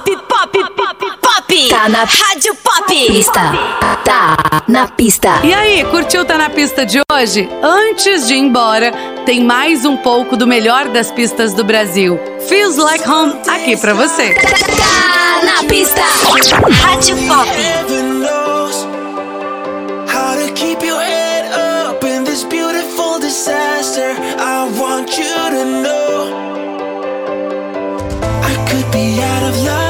pop, pop, pop, pop. Tá na Rádio Pop. Tá pista. Tá na pista. E aí, curtiu Tá na Pista de hoje? Antes de ir embora, tem mais um pouco do melhor das pistas do Brasil. Feels Like Home aqui pra você. Tá na pista. Rádio Pop. I want you to know I could be out of love.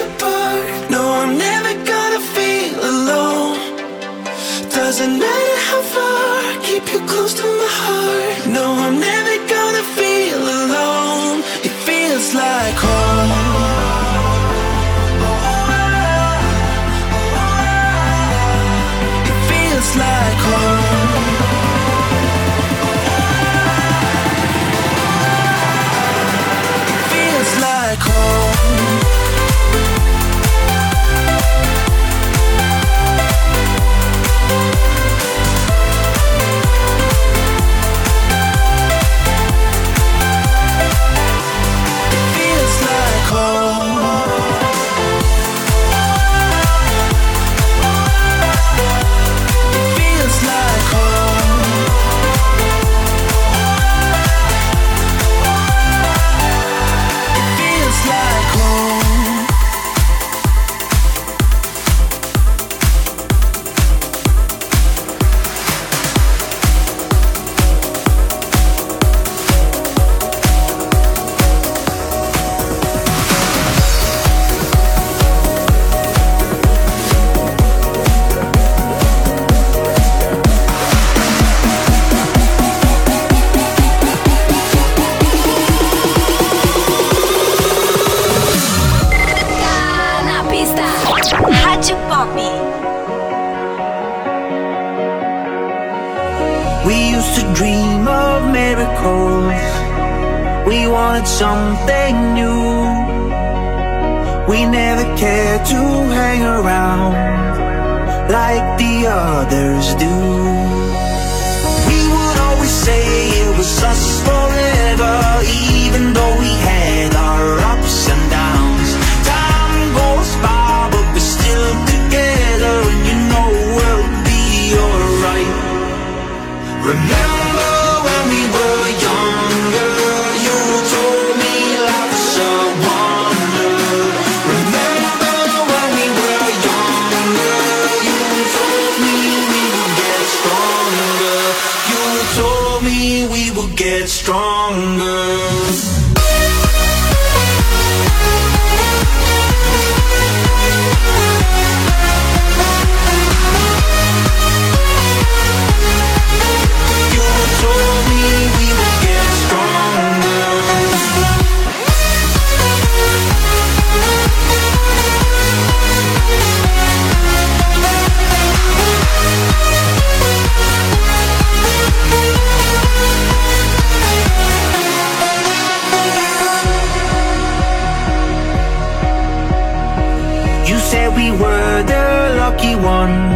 apart. No, I'm never gonna feel alone. Doesn't matter. We wanted something new. We never cared to hang around like the others do. We would always say it was us forever, even though we had our ups and downs. Time goes by, but we're still together, and you know we'll be alright. Remember. get stronger. We'll. one.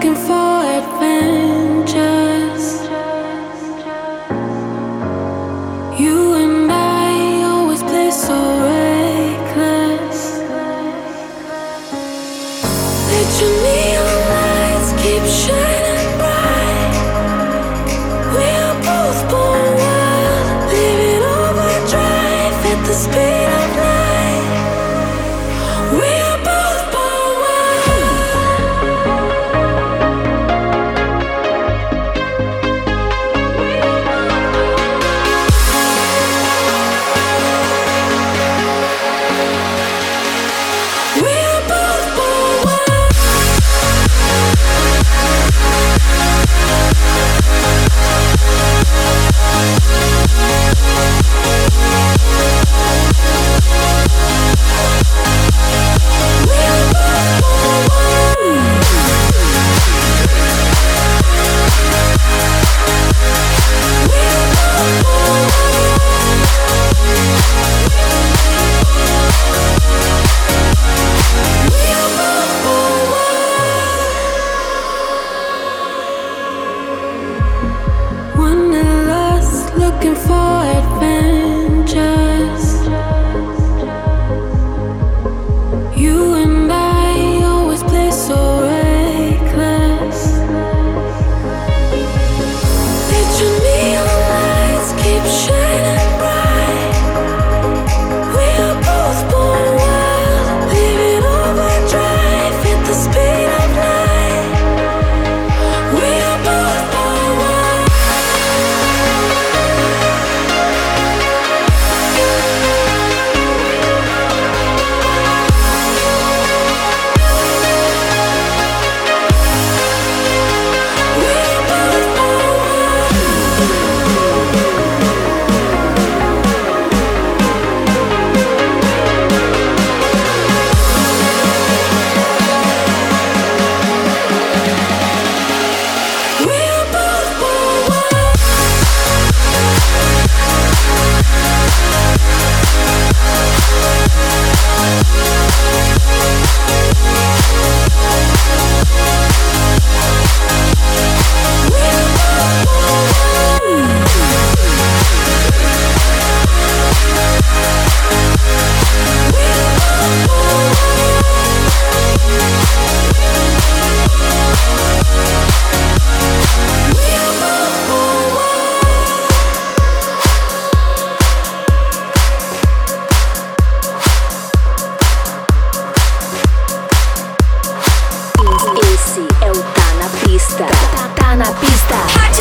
Looking for adventures. la pista.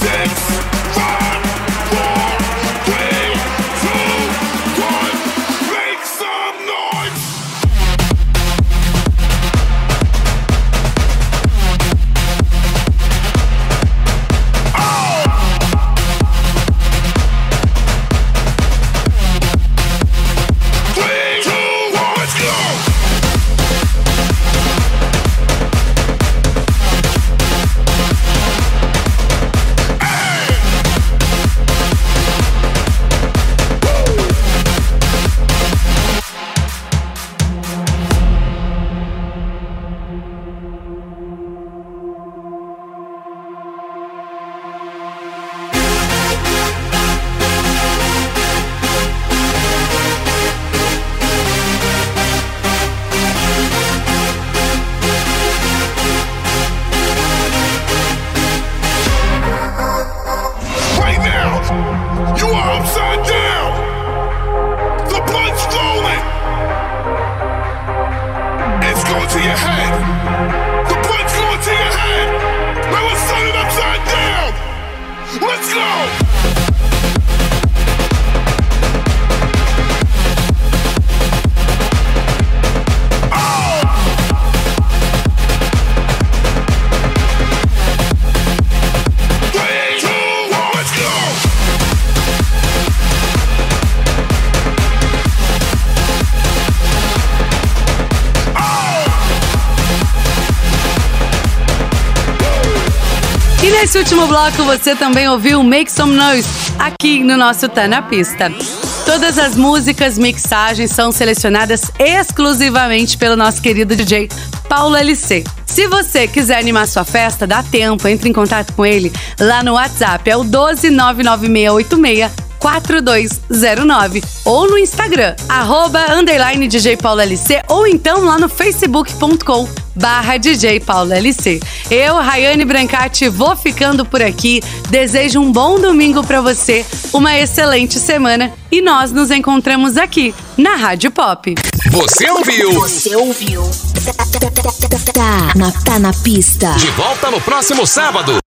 six. go! Nesse último bloco você também ouviu Make Some Noise aqui no nosso Tá na Pista. Todas as músicas, mixagens são selecionadas exclusivamente pelo nosso querido DJ Paulo LC. Se você quiser animar sua festa, dá tempo, entre em contato com ele lá no WhatsApp, é o 1299686 4209 ou no Instagram, arroba underline DJ Paulo LC ou então lá no facebook.com barra DJ Paulo LC. Eu, Rayane Brancati, vou ficando por aqui. Desejo um bom domingo para você, uma excelente semana e nós nos encontramos aqui na Rádio Pop. Você ouviu? Você ouviu? Tá na, tá na pista. De volta no próximo sábado.